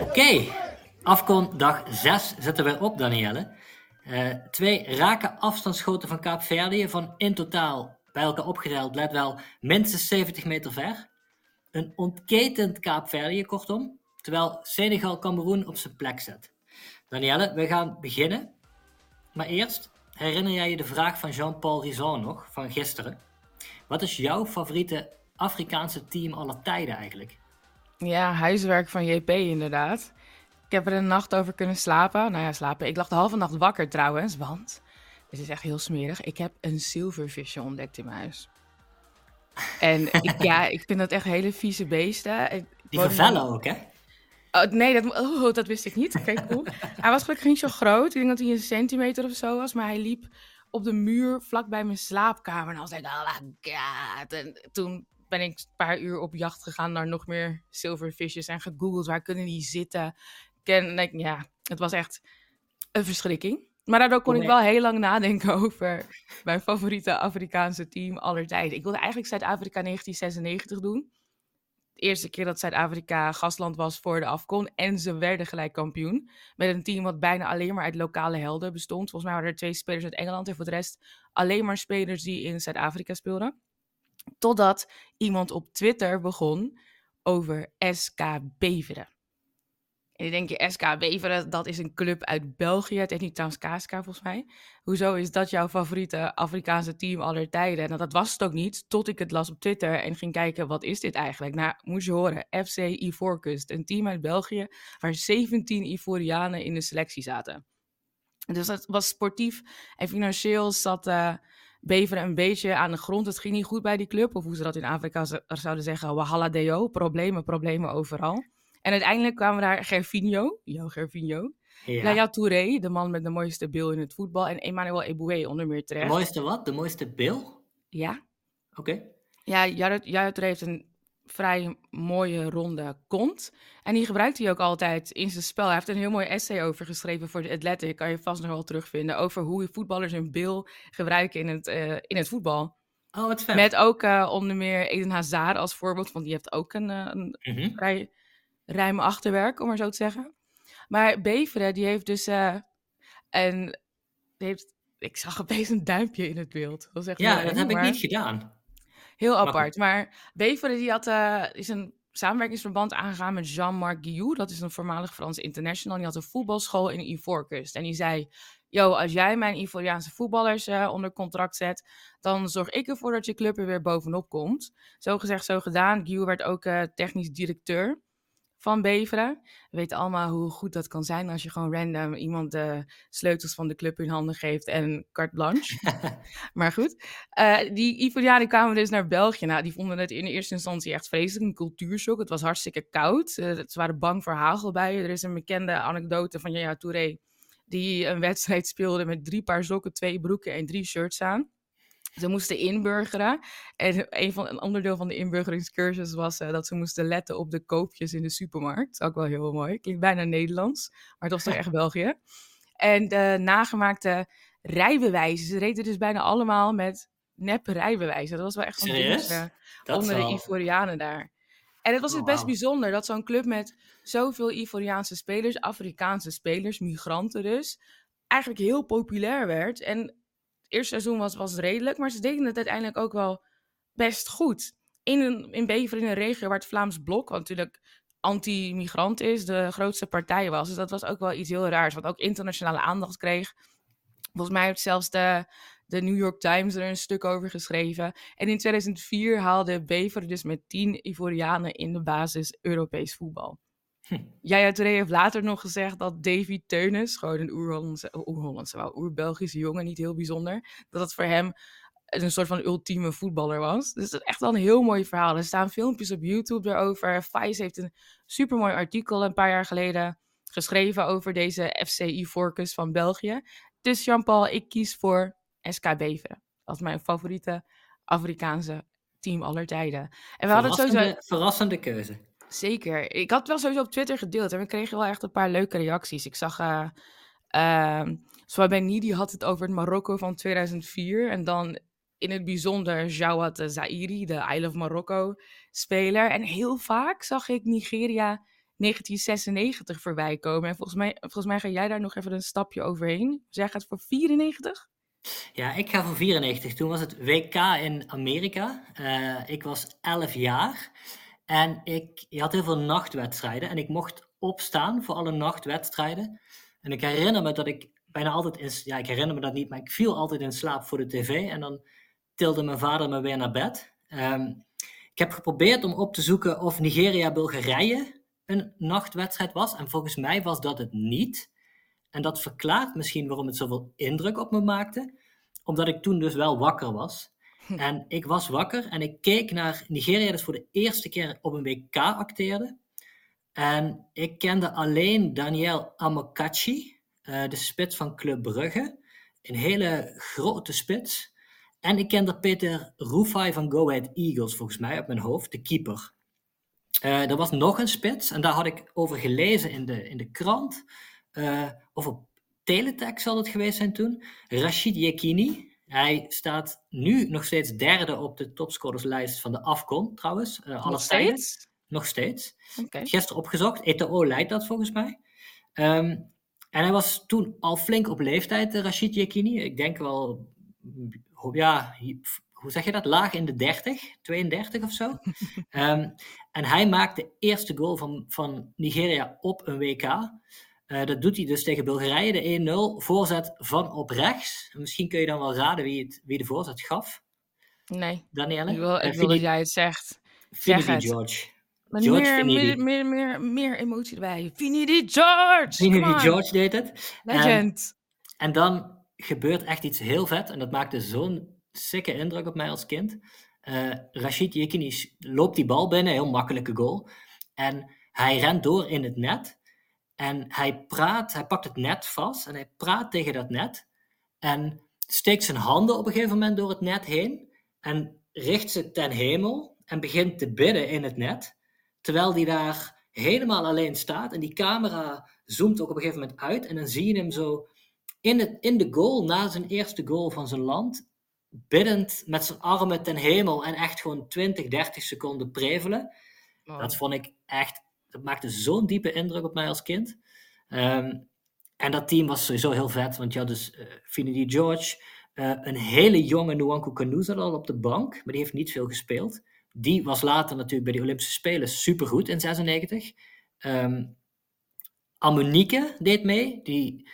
Oké, afkon dag 6 zetten we op, Danielle. Uh, twee rake afstandsschoten van Kaapverdië van in totaal bij elkaar opgeteld, let wel, minstens 70 meter ver. Een ontketend Kaapverdië, kortom, terwijl Senegal Cameroen op zijn plek zet. Danielle, we gaan beginnen. Maar eerst, herinner jij je de vraag van Jean-Paul Rizon nog, van gisteren? Wat is jouw favoriete Afrikaanse team aller tijden eigenlijk? Ja, huiswerk van JP inderdaad. Ik heb er een nacht over kunnen slapen. Nou ja, slapen. Ik lag de halve nacht wakker trouwens, want... Het is echt heel smerig. Ik heb een zilvervisje ontdekt in mijn huis. En ik, ja, ik vind dat echt hele vieze beesten. Die vervellen ook, hè? Oh, nee, dat, oh, dat wist ik niet. Kijk hoe. hij was gelukkig niet zo groot. Ik denk dat hij een centimeter of zo was. Maar hij liep op de muur vlak bij mijn slaapkamer. En dan was ik, oh my god. En toen ben ik een paar uur op jacht gegaan naar nog meer zilvervisjes. En gegoogeld, waar kunnen die zitten? En ik, ja, het was echt een verschrikking. Maar daardoor kon ik wel heel lang nadenken over mijn favoriete Afrikaanse team aller tijden. Ik wilde eigenlijk Zuid-Afrika 1996 doen. Eerste keer dat Zuid-Afrika gastland was voor de Afcon. En ze werden gelijk kampioen. Met een team wat bijna alleen maar uit lokale helden bestond. Volgens mij waren er twee spelers uit Engeland. En voor de rest alleen maar spelers die in Zuid-Afrika speelden. Totdat iemand op Twitter begon over SK Beveren. En dan denk je, SK Beveren, dat is een club uit België. Het heet niet trouwens KSK volgens mij. Hoezo is dat jouw favoriete Afrikaanse team aller tijden? Nou, dat was het ook niet, tot ik het las op Twitter en ging kijken, wat is dit eigenlijk? Nou, moest je horen, FC Ivoorkust, een team uit België, waar 17 Ivorianen in de selectie zaten. Dus dat was sportief en financieel zat uh, Beveren een beetje aan de grond. Het ging niet goed bij die club, of hoe ze dat in Afrika zouden zeggen, wahala deo, problemen, problemen overal. En uiteindelijk kwamen daar Gervinho, jouw Gervinho, ja. Yaya Touré, de man met de mooiste bil in het voetbal, en Emmanuel Eboué onder meer terecht. De mooiste wat? De mooiste bil? Ja. Oké. Ja, Yaya Touré heeft een vrij mooie ronde kont. En die gebruikt hij ook altijd in zijn spel. Hij heeft een heel mooi essay over geschreven voor de Athletic. Kan je vast nog wel terugvinden. Over hoe voetballers een bil gebruiken in het, uh, in het voetbal. Oh, wat vet. Met ook uh, onder meer Eden Hazard als voorbeeld. Want die heeft ook een, uh, een mm vrij ruim achterwerk, om maar zo te zeggen. Maar Beveren, die heeft dus uh, een... Die heeft, ik zag opeens een duimpje in het beeld. Dat echt ja, dat heb ik niet gedaan. Heel apart. Maar Beveren, die had, uh, is een samenwerkingsverband aangegaan met Jean-Marc Guillou. Dat is een voormalig Franse international. Die had een voetbalschool in Ivoorkust. En die zei, yo, als jij mijn Ivoriaanse voetballers uh, onder contract zet, dan zorg ik ervoor dat je club er weer bovenop komt. Zo gezegd, zo gedaan. Guillou werd ook uh, technisch directeur van Beveren. We weten allemaal hoe goed dat kan zijn als je gewoon random iemand de sleutels van de club in handen geeft en carte blanche. maar goed, uh, die Ivorianen kwamen dus naar België. Nou, die vonden het in eerste instantie echt vreselijk, een cultuurshock. Het was hartstikke koud. Uh, ze waren bang voor hagelbuien. Er is een bekende anekdote van Jaya Touré, die een wedstrijd speelde met drie paar sokken, twee broeken en drie shirts aan. Ze moesten inburgeren. En een, van, een onderdeel van de inburgeringscursus was uh, dat ze moesten letten op de koopjes in de supermarkt. Ook wel heel mooi. Klinkt bijna Nederlands, maar het was toch echt België. En de nagemaakte rijbewijzen. Ze reden dus bijna allemaal met nep rijbewijzen. Dat was wel echt een dingetje onder de Ivorianen daar. En het was oh, best bijzonder dat zo'n club met zoveel Ivoriaanse spelers, Afrikaanse spelers, migranten dus, eigenlijk heel populair werd. En het eerste seizoen was, was redelijk, maar ze deden het uiteindelijk ook wel best goed. In, een, in Bever, in een regio waar het Vlaams Blok, natuurlijk anti-migrant is, de grootste partij was. Dus dat was ook wel iets heel raars, wat ook internationale aandacht kreeg. Volgens mij heeft zelfs de, de New York Times er een stuk over geschreven. En in 2004 haalde Bever dus met tien Ivorianen in de basis Europees voetbal. Hm. Jaya Touré heeft later nog gezegd dat Davy Teunis, gewoon een oer-Hollandse, oer-Hollandse, oer-Belgische jongen, niet heel bijzonder, dat het voor hem een soort van ultieme voetballer was. Dus dat is echt wel een heel mooi verhaal. Er staan filmpjes op YouTube erover. Vice heeft een supermooi artikel een paar jaar geleden geschreven over deze FCI Forcus van België. Dus Jean-Paul, ik kies voor SK Beveren als mijn favoriete Afrikaanse team aller tijden. En we hadden sowieso... Verrassende keuze. Zeker. Ik had wel sowieso op Twitter gedeeld en we kregen wel echt een paar leuke reacties. Ik zag, uh, uh, die had het over het Marokko van 2004 en dan in het bijzonder Jawad Zairi, de Isle of Marokko speler. En heel vaak zag ik Nigeria 1996 voorbij komen. En volgens mij, volgens mij ga jij daar nog even een stapje overheen. Zeg het voor 94? Ja, ik ga voor 94. Toen was het WK in Amerika. Uh, ik was 11 jaar. En ik je had heel veel nachtwedstrijden. En ik mocht opstaan voor alle nachtwedstrijden. En ik herinner me dat ik bijna altijd in... Ja, ik herinner me dat niet, maar ik viel altijd in slaap voor de tv. En dan tilde mijn vader me weer naar bed. Um, ik heb geprobeerd om op te zoeken of Nigeria-Bulgarije een nachtwedstrijd was. En volgens mij was dat het niet. En dat verklaart misschien waarom het zoveel indruk op me maakte. Omdat ik toen dus wel wakker was. En ik was wakker en ik keek naar Nigeria, dat voor de eerste keer op een WK acteerde. En ik kende alleen Daniel Amokachi, uh, de spits van Club Brugge. Een hele grote spits. En ik kende Peter Rufai van Go Ahead Eagles, volgens mij, op mijn hoofd, de keeper. Uh, er was nog een spits en daar had ik over gelezen in de, in de krant. Uh, of op Teletext zal het geweest zijn toen. Rashid Yekini. Hij staat nu nog steeds derde op de topscorerslijst van de AFCON, trouwens. Uh, nog steeds? Nog steeds. Okay. Gisteren opgezocht. Eto'o leidt dat volgens mij. Um, en hij was toen al flink op leeftijd, Rashid Yekini. Ik denk wel, ja, hoe zeg je dat? Laag in de 30, 32 of zo. um, en hij maakt de eerste goal van, van Nigeria op een WK. Uh, dat doet hij dus tegen Bulgarije, de 1-0. Voorzet van op rechts. Misschien kun je dan wel raden wie, het, wie de voorzet gaf. Nee. Danielle? Ik wil, ik uh, wil dat jij het zegt. Zeg het. George. Maar George meer, meer, meer, meer, meer emotie erbij. Finidi George! Finidi George deed het. Legend. En, en dan gebeurt echt iets heel vet. En dat maakte zo'n sikke indruk op mij als kind. Uh, Rashid Yekini loopt die bal binnen, heel makkelijke goal. En hij rent door in het net. En hij praat, hij pakt het net vast en hij praat tegen dat net. En steekt zijn handen op een gegeven moment door het net heen. En richt ze ten hemel en begint te bidden in het net. Terwijl hij daar helemaal alleen staat. En die camera zoomt ook op een gegeven moment uit. En dan zie je hem zo in, het, in de goal, na zijn eerste goal van zijn land, biddend met zijn armen ten hemel en echt gewoon 20, 30 seconden prevelen. Dat vond ik echt, dat maakte zo'n diepe indruk op mij als kind. Um, en dat team was sowieso heel vet, want je had dus uh, Finidi George, uh, een hele jonge Nwanko Kanu zat al op de bank, maar die heeft niet veel gespeeld. Die was later natuurlijk bij de Olympische Spelen supergoed in 96. Um, Amunique deed mee, die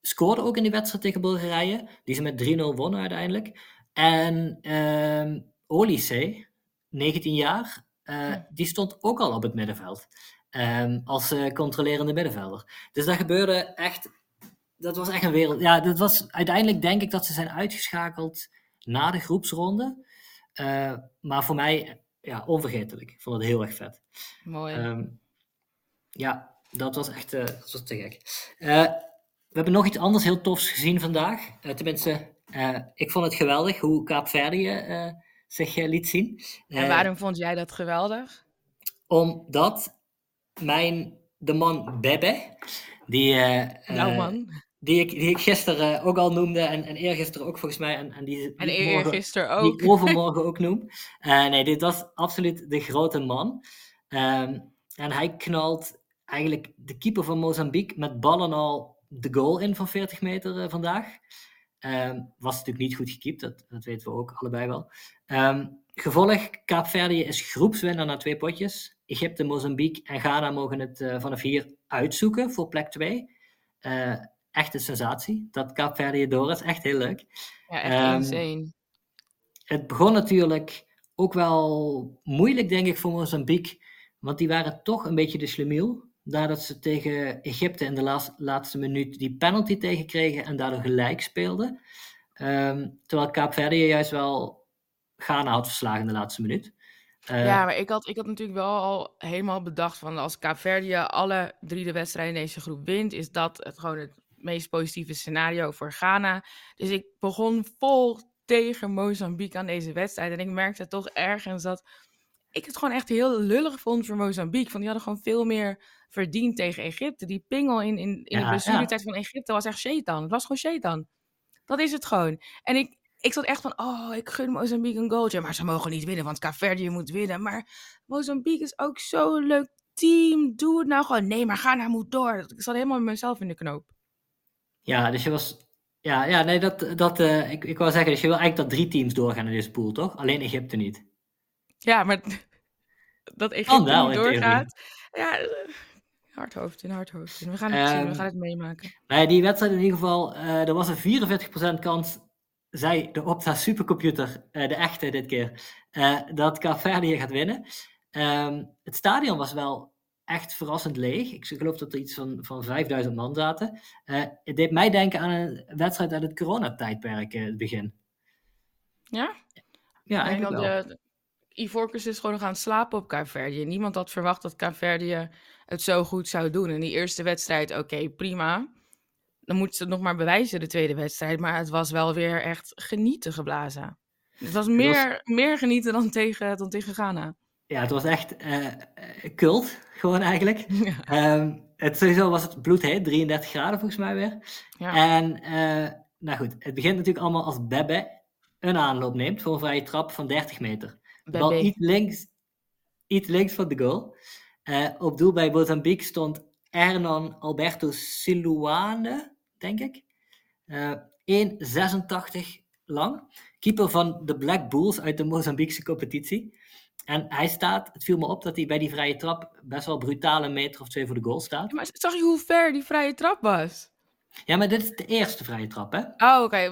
scoorde ook in die wedstrijd tegen Bulgarije, die ze met 3-0 wonnen uiteindelijk. En uh, Olysee, 19 jaar, uh, die stond ook al op het middenveld. Um, als uh, controlerende middenvelder. Dus dat gebeurde echt. Dat was echt een wereld. Ja, dat was uiteindelijk denk ik dat ze zijn uitgeschakeld na de groepsronde. Uh, maar voor mij, ja, onvergetelijk. Ik vond het heel erg vet. Mooi. Um, ja, dat was echt dat was te gek. we hebben nog iets anders heel tofs gezien vandaag. tenminste, uh, ik vond het geweldig hoe Kaapverdië uh, zich uh, liet zien. en waarom vond jij dat geweldig? Omdat mijn, de man Bebe, die, nou man. die, ik, die ik gisteren ook al noemde en, en eergisteren ook volgens mij. En, en, die, en eergisteren ook. Die ik overmorgen ook noem. nee, dit was absoluut de grote man. Um, en hij knalt eigenlijk de keeper van Mozambique met ballen al de goal in van 40 meter vandaag. Um, was natuurlijk niet goed gekiept, dat, dat weten we ook allebei wel. Um, gevolg, Kaapverdië is groepswinnaar na twee potjes. Egypte, Mozambique en Ghana mogen het uh, vanaf hier uitzoeken voor plek 2. Uh, eh, echt een sensatie dat Kaapverdië door is. Echt heel leuk. Ja, echt um, insane. Het begon natuurlijk ook wel moeilijk, denk ik, voor Mozambique. Want die waren toch een beetje de slemiel nadat ze tegen Egypte in de laatste, laatste minuut die penalty tegenkregen en daardoor gelijk speelden. Um, terwijl Kaapverdië juist wel Ghana had verslagen in de laatste minuut. Uh, ja, maar ik had, ik had natuurlijk wel al helemaal bedacht van als Kaapverdië alle drie de wedstrijden in deze groep wint, is dat het gewoon het meest positieve scenario voor Ghana. Dus ik begon vol tegen Mozambique aan deze wedstrijd en ik merkte toch ergens dat ik het gewoon echt heel lullig vond voor Mozambique. Want die hadden gewoon veel meer verdiend tegen Egypte. Die pingel in, in, in Ja, de blessuretijd van Egypte was echt shaitan. Het was gewoon shaitan. Dat is het gewoon. En ik, ik zat echt van, oh, ik gun Mozambique een goaltje. Maar ze mogen niet winnen, want Caverdië moet winnen. Maar Mozambique is ook zo'n leuk team. Doe het nou gewoon. Nee, maar ga nou moet door. Ik zat helemaal met mezelf in de knoop. Ja, dus je was. Ja, ja nee, dat, dat, eh, ik, ik wou zeggen, dus je wil eigenlijk dat drie teams doorgaan in deze pool, toch? Alleen Egypte niet. Ja, maar dat Egypte niet doorgaat. Ja, eh, hard hoofd in, hard hoofd in. We gaan het zien, we Ehm, gaan het meemaken. Nee, die wedstrijd in ieder geval, eh, er was een 44% kans, zei de Opta supercomputer, eh, de echte dit keer, eh, dat Caverdië gaat winnen. Ehm, het stadion was wel echt verrassend leeg. Ik geloof dat er iets van, van 5000 man zaten. Eh, het deed mij denken aan een wedstrijd uit het coronatijdperk, het begin. Ja? Ja, eigenlijk dat wel. de, Ivorcus is gewoon nog aan het slapen op Caverdië. Niemand had verwacht dat Caverdië het zo goed zou doen. En die eerste wedstrijd, oké, prima. Dan moeten ze het nog maar bewijzen, de tweede wedstrijd. Maar het was wel weer echt genieten geblazen. Het was meer, meer genieten dan tegen, dan tegen Ghana. Ja, het was echt eh, cult, gewoon eigenlijk. Ja. Ehm, het, sowieso was het bloedheet, 33 graden volgens mij weer. Ja. En, eh, nou goed, het begint natuurlijk allemaal als Bebe een aanloop neemt voor een vrije trap van 30 meter. De bal Bebe. iets links, iets links van de goal. Op doel bij Mozambique stond Hernan Alberto Siluane, denk ik. Eh 1,86 lang. Keeper van de Black Bulls uit de Mozambiekse competitie. En hij staat, het viel me op dat hij bij die vrije trap best wel brutale meter of twee voor de goal staat. Maar zag je hoe ver die vrije trap was? Ja, maar dit is de eerste vrije trap, hè? Oh, oké.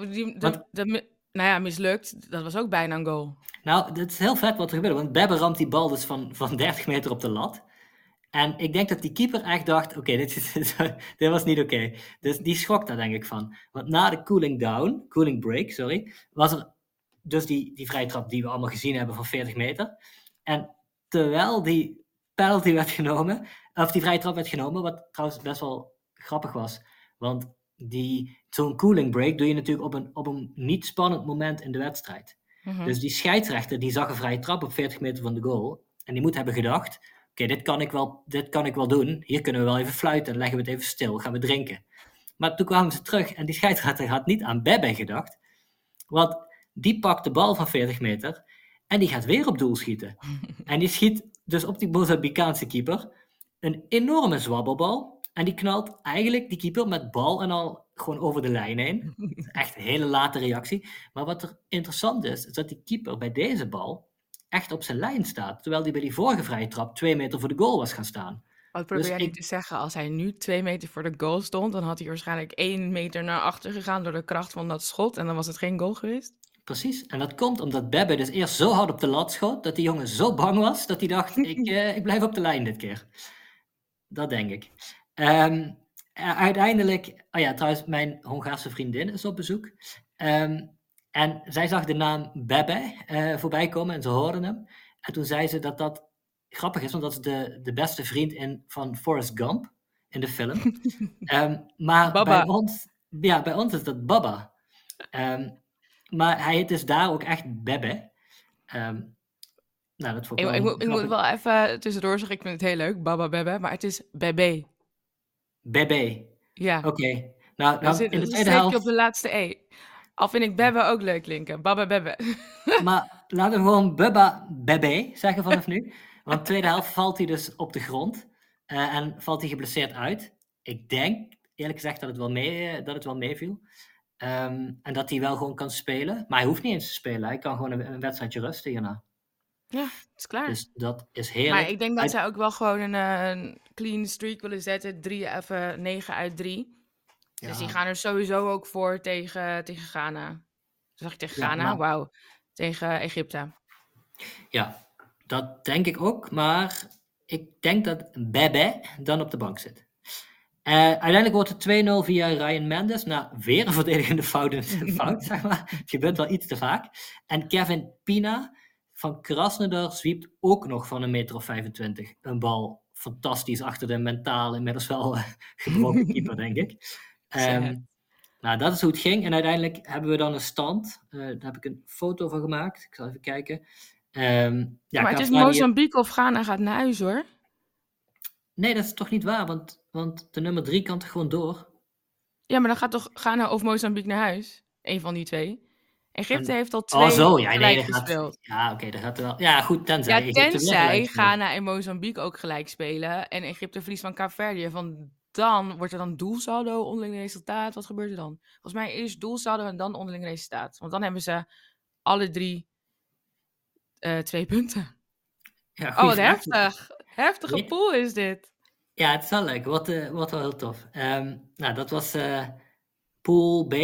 Mi- Nou ja, mislukt. Dat was ook bijna een goal. Nou, het is heel vet wat er gebeurde. Want Bebbe ramt die bal dus van, van 30 meter op de lat. En ik denk dat die keeper echt dacht, oké, dit, dit was niet oké. Dus die schrok daar denk ik van. Want na de cooling down, cooling break, sorry, was er dus die, die vrije trap die we allemaal gezien hebben van 40 meter. En terwijl die penalty werd genomen, of die vrije trap werd genomen, wat trouwens best wel grappig was. Want die, zo'n cooling break doe je natuurlijk op een, op een niet spannend moment in de wedstrijd. Mhm. Dus die scheidsrechter die zag een vrije trap op 40 meter van de goal. En die moet hebben gedacht: oké, dit kan ik wel, dit kan ik wel doen. Hier kunnen we wel even fluiten. Leggen we het even stil. Gaan we drinken. Maar toen kwamen ze terug en die scheidsrechter had niet aan Bebe gedacht. Want die pakt de bal van 40 meter en die gaat weer op doel schieten. En die schiet dus op die Mozambicaanse keeper een enorme zwabbelbal. En die knalt eigenlijk die keeper met bal en al gewoon over de lijn heen. Echt een hele late reactie. Maar wat er interessant is, is dat die keeper bij deze bal echt op zijn lijn staat. Terwijl hij bij die vorige vrije trap twee meter voor de goal was gaan staan. Wat probeer Dus jij ik- te zeggen? Als hij nu twee meter voor de goal stond, dan had hij waarschijnlijk één meter naar achter gegaan door de kracht van dat schot. En dan was het geen goal geweest. Precies. En dat komt omdat Bebbe dus eerst zo hard op de lat schoot, dat die jongen zo bang was, dat hij dacht, ik, eh, ik blijf op de lijn dit keer. Dat denk ik. Ehm, eh, uiteindelijk, oh ja, trouwens, mijn Hongaarse vriendin is op bezoek. Ehm, en zij zag de naam Bebbe eh, voorbij komen en ze hoorde hem. En toen zei ze dat dat grappig is, want dat is de, de beste vriend in, van Forrest Gump in de film. Ehm, maar Baba. bij ons, ja, bij ons is dat Baba. Ehm, maar hij heet dus daar ook echt Bebbe. Ehm, nou, dat ik, Ik, moet- ik moet wel even tussendoor zeggen, ik vind het heel leuk, Baba Bebe, maar het is Bebe. Bebe. Ja, Oké. Nou, dan zit in de tweede helft. op de laatste E. Al vind ik Bebe ook leuk klinken, Baba Bebe. Maar laten we gewoon Bubba Bebe zeggen vanaf nu. Want de tweede helft valt hij dus op de grond. eh, en valt hij geblesseerd uit. Ik denk, eerlijk gezegd, dat het wel, mee, eh, dat het wel meeviel. Ehm, en dat hij wel gewoon kan spelen. Maar hij hoeft niet eens te spelen. Hij kan gewoon een, een wedstrijdje rusten hierna. Ja, het is klaar. Dus dat is heerlijk. maar ik denk dat Uit- zij ook wel gewoon een, eh, een clean streak willen zetten. Drie, even 9 uit 3. Dus die gaan er sowieso ook voor tegen, tegen Ghana. Zeg ik tegen Ghana? maar- Wauw. Tegen Egypte. Ja, dat denk ik ook. Maar ik denk dat Bebe dan op de bank zit. Eh, uiteindelijk wordt het 2-0 via Ryan Mendes. Na weer een verdedigende fout fout, zeg maar. Het gebeurt wel iets te vaak. En Kevin Pina van Krasnodar zwiept ook nog van een meter of 25 een bal fantastisch achter de mentaal inmiddels wel eh, gebroken keeper, denk ik. Ehm, nou, dat is hoe het ging. En uiteindelijk hebben we dan een stand. Eh, daar heb ik een foto van gemaakt. Ik zal even kijken. Ehm, ja, maar het is Mozambique of Ghana gaat naar huis hoor. Nee, dat is toch niet waar, want, want de nummer drie kan toch gewoon door? Ja, maar dan gaat toch Ghana of Mozambique naar huis? Eén van die twee. Egypte En- heeft al twee Oh, zo. Ja, nee, gespeeld. gaat... Ja, oké, dat gaat wel... Ja, goed, tenzij... Ja, tenzij. Ghana en Mozambique ook gelijk spelen en Egypte verliest van Kaapverdië. Van dan wordt er dan doelsaldo, onderling resultaat. Wat gebeurt er dan? Volgens mij eerst doelsaldo en dan onderling resultaat. Want dan hebben ze alle drie eh, twee punten. Ja, Oh, wat heftig. Heftige Ja. pool is dit. Ja, het is wel leuk. Wat, eh, wat wel heel tof. Ehm, nou, dat was eh pool B.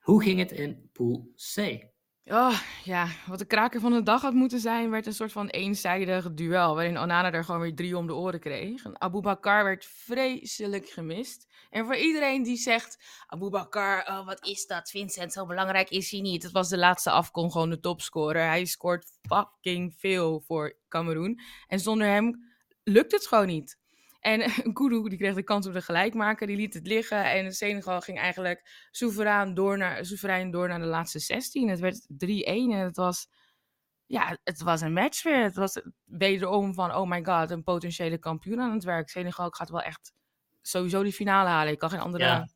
Hoe ging het in pool C? Oh, ja, wat de kraker van de dag had moeten zijn, werd een soort van eenzijdig duel. Waarin Onana er gewoon weer drie om de oren kreeg. En Abu Bakar werd vreselijk gemist. En voor iedereen die zegt: Abu Bakar, oh, wat is dat? Vincent, zo belangrijk is hij niet. Het was de laatste afkom gewoon de topscorer. Hij scoort fucking veel voor Cameroen. En zonder hem lukt het gewoon niet. En Kudu die kreeg de kans om te gelijkmaken, die liet het liggen. En Senegal ging eigenlijk soeverein door naar, soeverein door naar de laatste 16. Het werd 3-1 en het was, ja, het was een match weer. Het was wederom van, oh my god, een potentiële kampioen aan het werk. Senegal gaat wel echt sowieso die finale halen. Ik kan geen andere... Ja.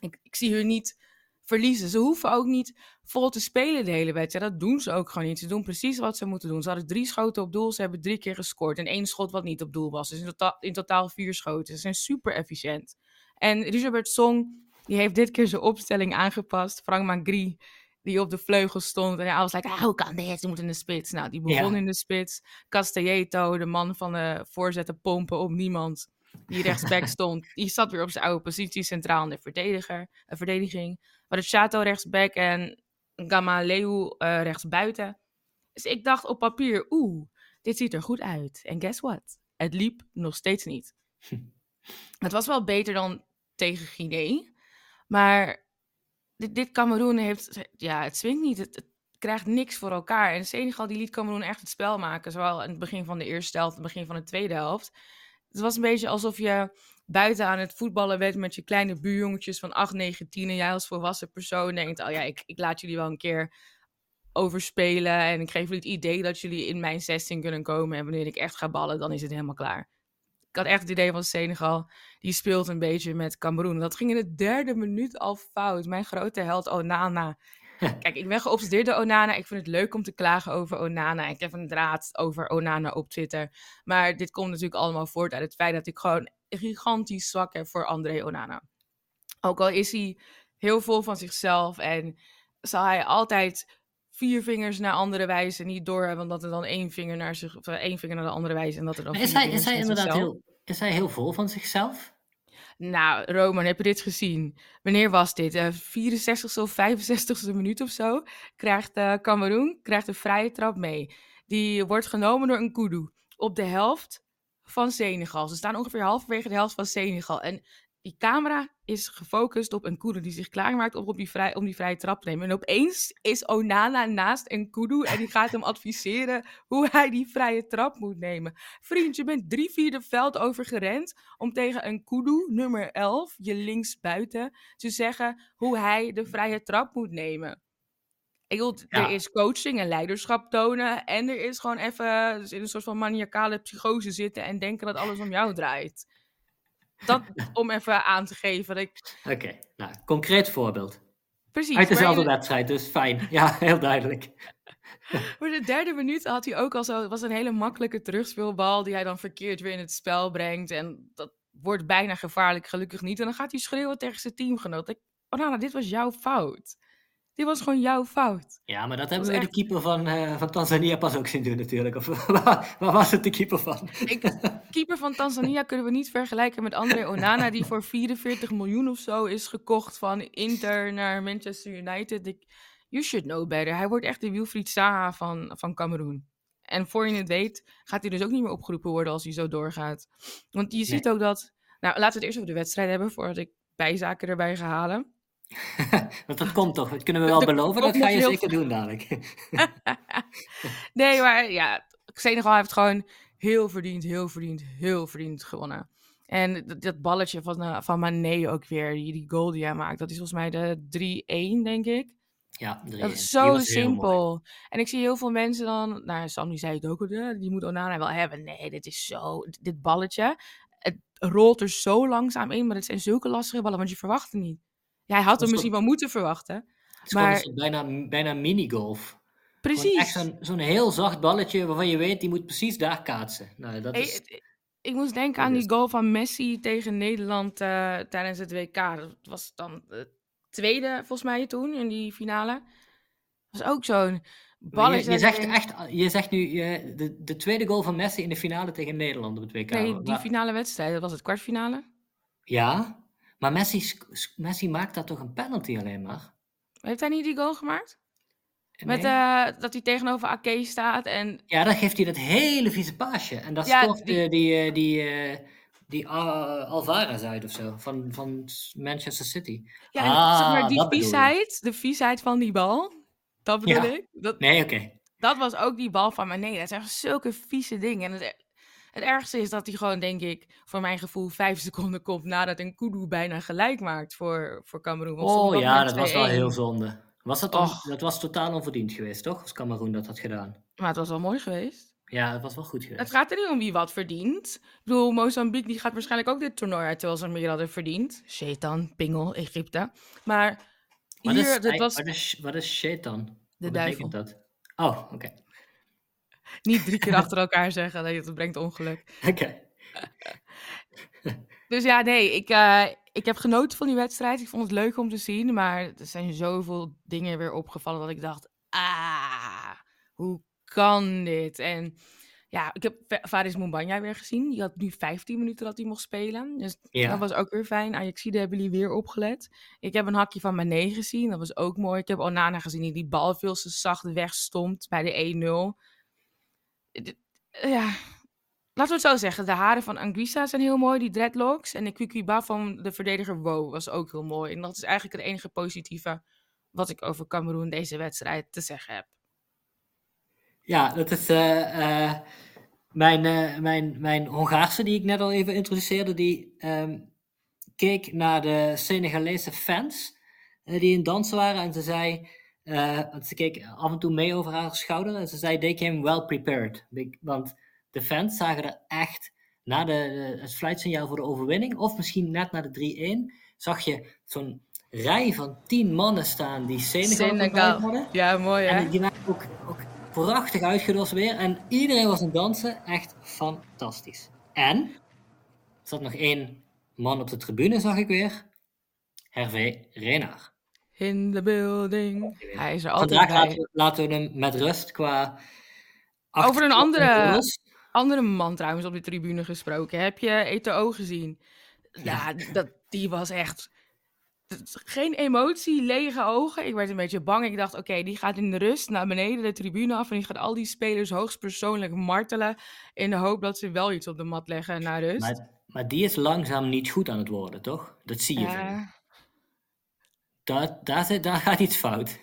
Ik, ik zie hun niet verliezen. Ze hoeven ook niet vol te spelen de hele wedstrijd. Dat doen ze ook gewoon niet. Ze doen precies wat ze moeten doen. Ze hadden drie schoten op doel. Ze hebben drie keer gescoord. En één schot wat niet op doel was. Dus in, totaal, in totaal vier schoten. Ze zijn super efficiënt. En Richard Song, die heeft dit keer zijn opstelling aangepast. Frank Magri, die op de vleugel stond. En hij was like, ah, hoe kan dit? Ze moet in de spits. Nou, die begon in de spits. Castelletto, de man van de voorzetten pompen op niemand. Die rechtsback stond. Die zat weer op zijn oude positie, centraal in de verdediger, eh, verdediging. Maar het Chato rechtsback en Gamaleu eh rechtsbuiten. Dus ik dacht op papier, oeh, dit ziet er goed uit. En guess what? Het liep nog steeds niet. Het was wel beter dan tegen Guinea. Maar dit, dit Cameroen heeft, ja, het swingt niet. Het, het krijgt niks voor elkaar. En Senegal die liet Cameroen echt het spel maken. Zowel in het begin van de eerste helft, het begin van de tweede helft. Het was een beetje alsof je buiten aan het voetballen bent met je kleine buurjongetjes van 8, 9, 10. En jij als volwassen persoon denkt, oh ja, ik, ik laat jullie wel een keer overspelen. En ik geef jullie het idee dat jullie in mijn 16 kunnen komen. En wanneer ik echt ga ballen, dan is het helemaal klaar. Ik had echt het idee van Senegal, die speelt een beetje met Cameroen. Dat ging in de derde minuut al fout. Mijn grote held Onana. Kijk, ik ben geobsedeerd door Onana. Ik vind het leuk om te klagen over Onana. Ik heb een draad over Onana op Twitter. Maar dit komt natuurlijk allemaal voort uit het feit dat ik gewoon gigantisch zwak heb voor André Onana. Ook al is hij heel vol van zichzelf en zal hij altijd vier vingers naar andere wijzen niet doorhebben, omdat er dan één vinger naar zich, of één vinger naar de andere wijst en dat er dan is hij, is hij inderdaad zichzelf- heel, is hij heel vol van zichzelf? Nou, Roman, heb je dit gezien? Wanneer was dit? Eh 64ste of 65ste minuut of zo? Krijgt eh Cameroen krijgt een vrije trap mee. Die wordt genomen door een kudu op de helft van Senegal. Ze staan ongeveer halverwege de helft van Senegal. En die camera is gefocust op een kudu die zich klaarmaakt om, op die vrij, om die vrije trap te nemen. En opeens is Onana naast een kudu en die gaat hem adviseren hoe hij die vrije trap moet nemen. Vriend, je bent drie vierde veld over gerend om tegen een kudu, nummer 11, je linksbuiten, te zeggen hoe hij de vrije trap moet nemen. Ik bedoel, Ja. er is coaching en leiderschap tonen en er is gewoon even dus in een soort van maniacale psychose zitten en denken dat alles om jou draait. Dat om even aan te geven. Ik, Oké, nou, concreet voorbeeld. precies. Uit dezelfde wedstrijd, dus fijn. Ja, heel duidelijk. Voor de derde minuut had hij ook al zo. Het was een hele makkelijke terugspeelbal. die hij dan verkeerd weer in het spel brengt. En dat wordt bijna gevaarlijk, gelukkig niet. En dan gaat hij schreeuwen tegen zijn teamgenoot. Ik, oh, nou, dit was jouw fout. Dit was gewoon jouw fout. Ja, maar dat hebben we de keeper van, eh, van Tanzania pas ook zien doen natuurlijk. Of waar, waar was het de keeper van? Ik, keeper van Tanzania kunnen we niet vergelijken met André Onana, die voor 44 miljoen of zo is gekocht van Inter naar Manchester United. Ik, you should know better. Hij wordt echt de Wilfried Zaha van, van Cameroen. En voor je het weet, gaat hij dus ook niet meer opgeroepen worden als hij zo doorgaat. Want je ziet ook dat. Nou, laten we het eerst over de wedstrijd hebben voordat ik bijzaken erbij ga halen. Want dat komt toch, dat kunnen we wel beloven. Dat ga je zeker doen dadelijk. nee, maar ja, Senegal heeft gewoon heel verdiend, heel verdiend, heel verdiend gewonnen. En dat, dat balletje van, eh, van Mané ook weer, die, die goal die hij maakt, dat is volgens mij de 3-1, denk ik. Ja, 3-1. Dat is zo simpel. En ik zie heel veel mensen dan... Nou, Sam die zei het ook, al, die moet Onana wel hebben. Nee, dit is zo... Dit balletje, het rolt er zo langzaam in, maar het zijn zulke lastige ballen, want je verwacht het niet. Jij had Dat hem is misschien wel moeten verwachten. Het is Maar- soort bijna, bijna minigolf. Precies. echt zo'n zo'n heel zacht balletje waarvan je weet, die moet precies daar kaatsen. Nou, dat is... het- ik moest denken aan die is- goal van Messi tegen Nederland eh, tijdens het WK. Dat was dan de tweede, volgens mij, toen in die finale. Dat was ook zo'n balletje. Je, je, zegt echt, je zegt nu je, de, de tweede goal van Messi in de finale tegen Nederland op het WK. Nee, die finale wedstrijd, dat was het kwartfinale. Ja, maar Messi, Messi maakt daar toch een penalty alleen maar? Heeft hij niet die goal gemaakt? Met, Nee? eh, dat hij tegenover Ake staat en... Ja, dan geeft hij dat hele vieze paasje. En dat Ja, scoort die- die, die, eh, die, eh, die Al- Alvarez uit of zo, van, van Manchester City. Ja, en Ah, zeg maar, die viesheid, de viesheid van die bal, dat bedoel Ja. ik. Dat, Nee, oké. dat was ook die bal van Mané. Dat zijn zulke vieze dingen. En het, het ergste is dat hij gewoon, denk ik, voor mijn gevoel vijf seconden komt nadat een Kudu bijna gelijk maakt voor, voor Cameroen. Oh ja, dat was wel 2-1. heel zonde. Was dat, dan, dat was totaal onverdiend geweest, toch? Als Cameroen dat had gedaan. Maar het was wel mooi geweest. Ja, het was wel goed geweest. Het gaat er niet om wie wat verdient. Ik bedoel, Mozambique die gaat waarschijnlijk ook dit toernooi uit, terwijl ze meer hadden verdiend. Shetan, Pingel, Egypte. Maar Wat hier, is, dit was wat is, wat is shaitan? de Wat duivel. betekent dat? Oh, oké. Niet drie keer achter elkaar zeggen, dat dat brengt ongeluk. Oké. Dus ja, nee, ik, eh, ik heb genoten van die wedstrijd. Ik vond het leuk om te zien, maar er zijn zoveel dingen weer opgevallen dat ik dacht, ah, hoe kan dit? En ja, ik heb Faris Moumbagna weer gezien. Die had nu 15 minuten dat hij mocht spelen. Dus Ja. dat was ook weer fijn. Ajaxide hebben jullie weer opgelet. Ik heb een hakje van Mané gezien. Dat was ook mooi. Ik heb Onana gezien die die bal veel te zacht wegstond bij de 1-0. Ja, laten we het zo zeggen. De haren van Anguissa zijn heel mooi, die dreadlocks. En de Kukiba van de verdediger Wo was ook heel mooi. En dat is eigenlijk het enige positieve wat ik over Cameroen deze wedstrijd te zeggen heb. Ja, dat is eh, eh, mijn, eh, mijn, mijn Hongaarse die ik net al even introduceerde, die ehm, keek naar de Senegalese fans die in dansen waren en ze zei, ze keek af en toe mee over haar schouder en ze zei, they came well prepared. Want de fans zagen er echt, na de, het fluitsignaal voor de overwinning, of misschien net na de 3-1, zag je zo'n rij van tien mannen staan die Senegal, Senegal. hadden. Ja, mooi hè? En die waren ook, ook prachtig uitgedost weer. En iedereen was aan het dansen. Echt fantastisch. En er zat nog één man op de tribune, zag ik weer. Hervé Renard. In the building. Hij is er altijd Vandaag bij. laten we, laten we hem met rust qua... Over een andere-. Andere man trouwens op de tribune gesproken. Heb je Eto'o gezien? Ja, dat, die was echt... Geen emotie, lege ogen. Ik werd een beetje bang. Ik dacht, oké, die gaat in de rust naar beneden de tribune af. En die gaat al die spelers hoogstpersoonlijk martelen. In de hoop dat ze wel iets op de mat leggen naar rust. Maar, maar die is langzaam niet goed aan het worden, toch? Dat zie je. Ja. Ik. Daar, daar, zit, daar gaat iets fout.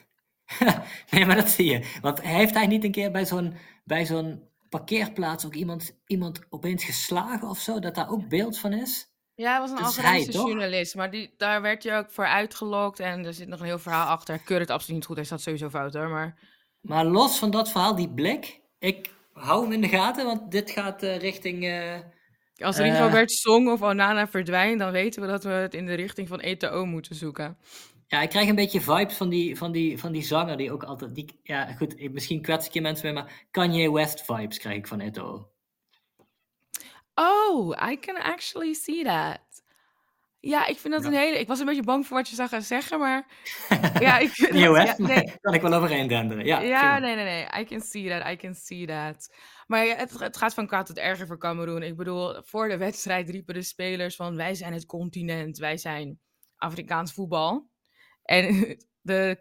nee, maar dat zie je. Want hij heeft hij niet een keer bij zo'n, bij zo'n parkeerplaats ook iemand, iemand opeens geslagen of zo? Dat daar ook beeld van is? Ja, hij was een Dat Algerijnse toch? journalist. Maar die, daar werd je ook voor uitgelokt. En er zit nog een heel verhaal achter. Ik keur het absoluut niet goed. Hij staat sowieso fout hoor. Maar Maar los van dat verhaal, die blik, ik hou hem in de gaten, want dit gaat eh, richting... eh, als Eh. Rigobert Song of Onana verdwijnt, dan weten we dat we het in de richting van Eto'o moeten zoeken. Ja, ik krijg een beetje vibes van die, van die, van die zanger die ook altijd... Die, ja, goed, misschien kwets ik je mensen mee, maar Kanye West vibes krijg ik van Eto'o. Oh, I can actually see that. Ja, ik vind dat Ja. een hele... Ik was een beetje bang voor wat je zou gaan zeggen, maar... ja, ik vind Kanye West, ja, nee. kan ik wel overheen denderen. Ja, Ja, nee, nee, nee. I can see that. I can see that. Maar het, het gaat van kwaad tot erger voor Cameroen. Ik bedoel, voor de wedstrijd riepen de spelers van... wij zijn het continent, wij zijn Afrikaans voetbal. En de,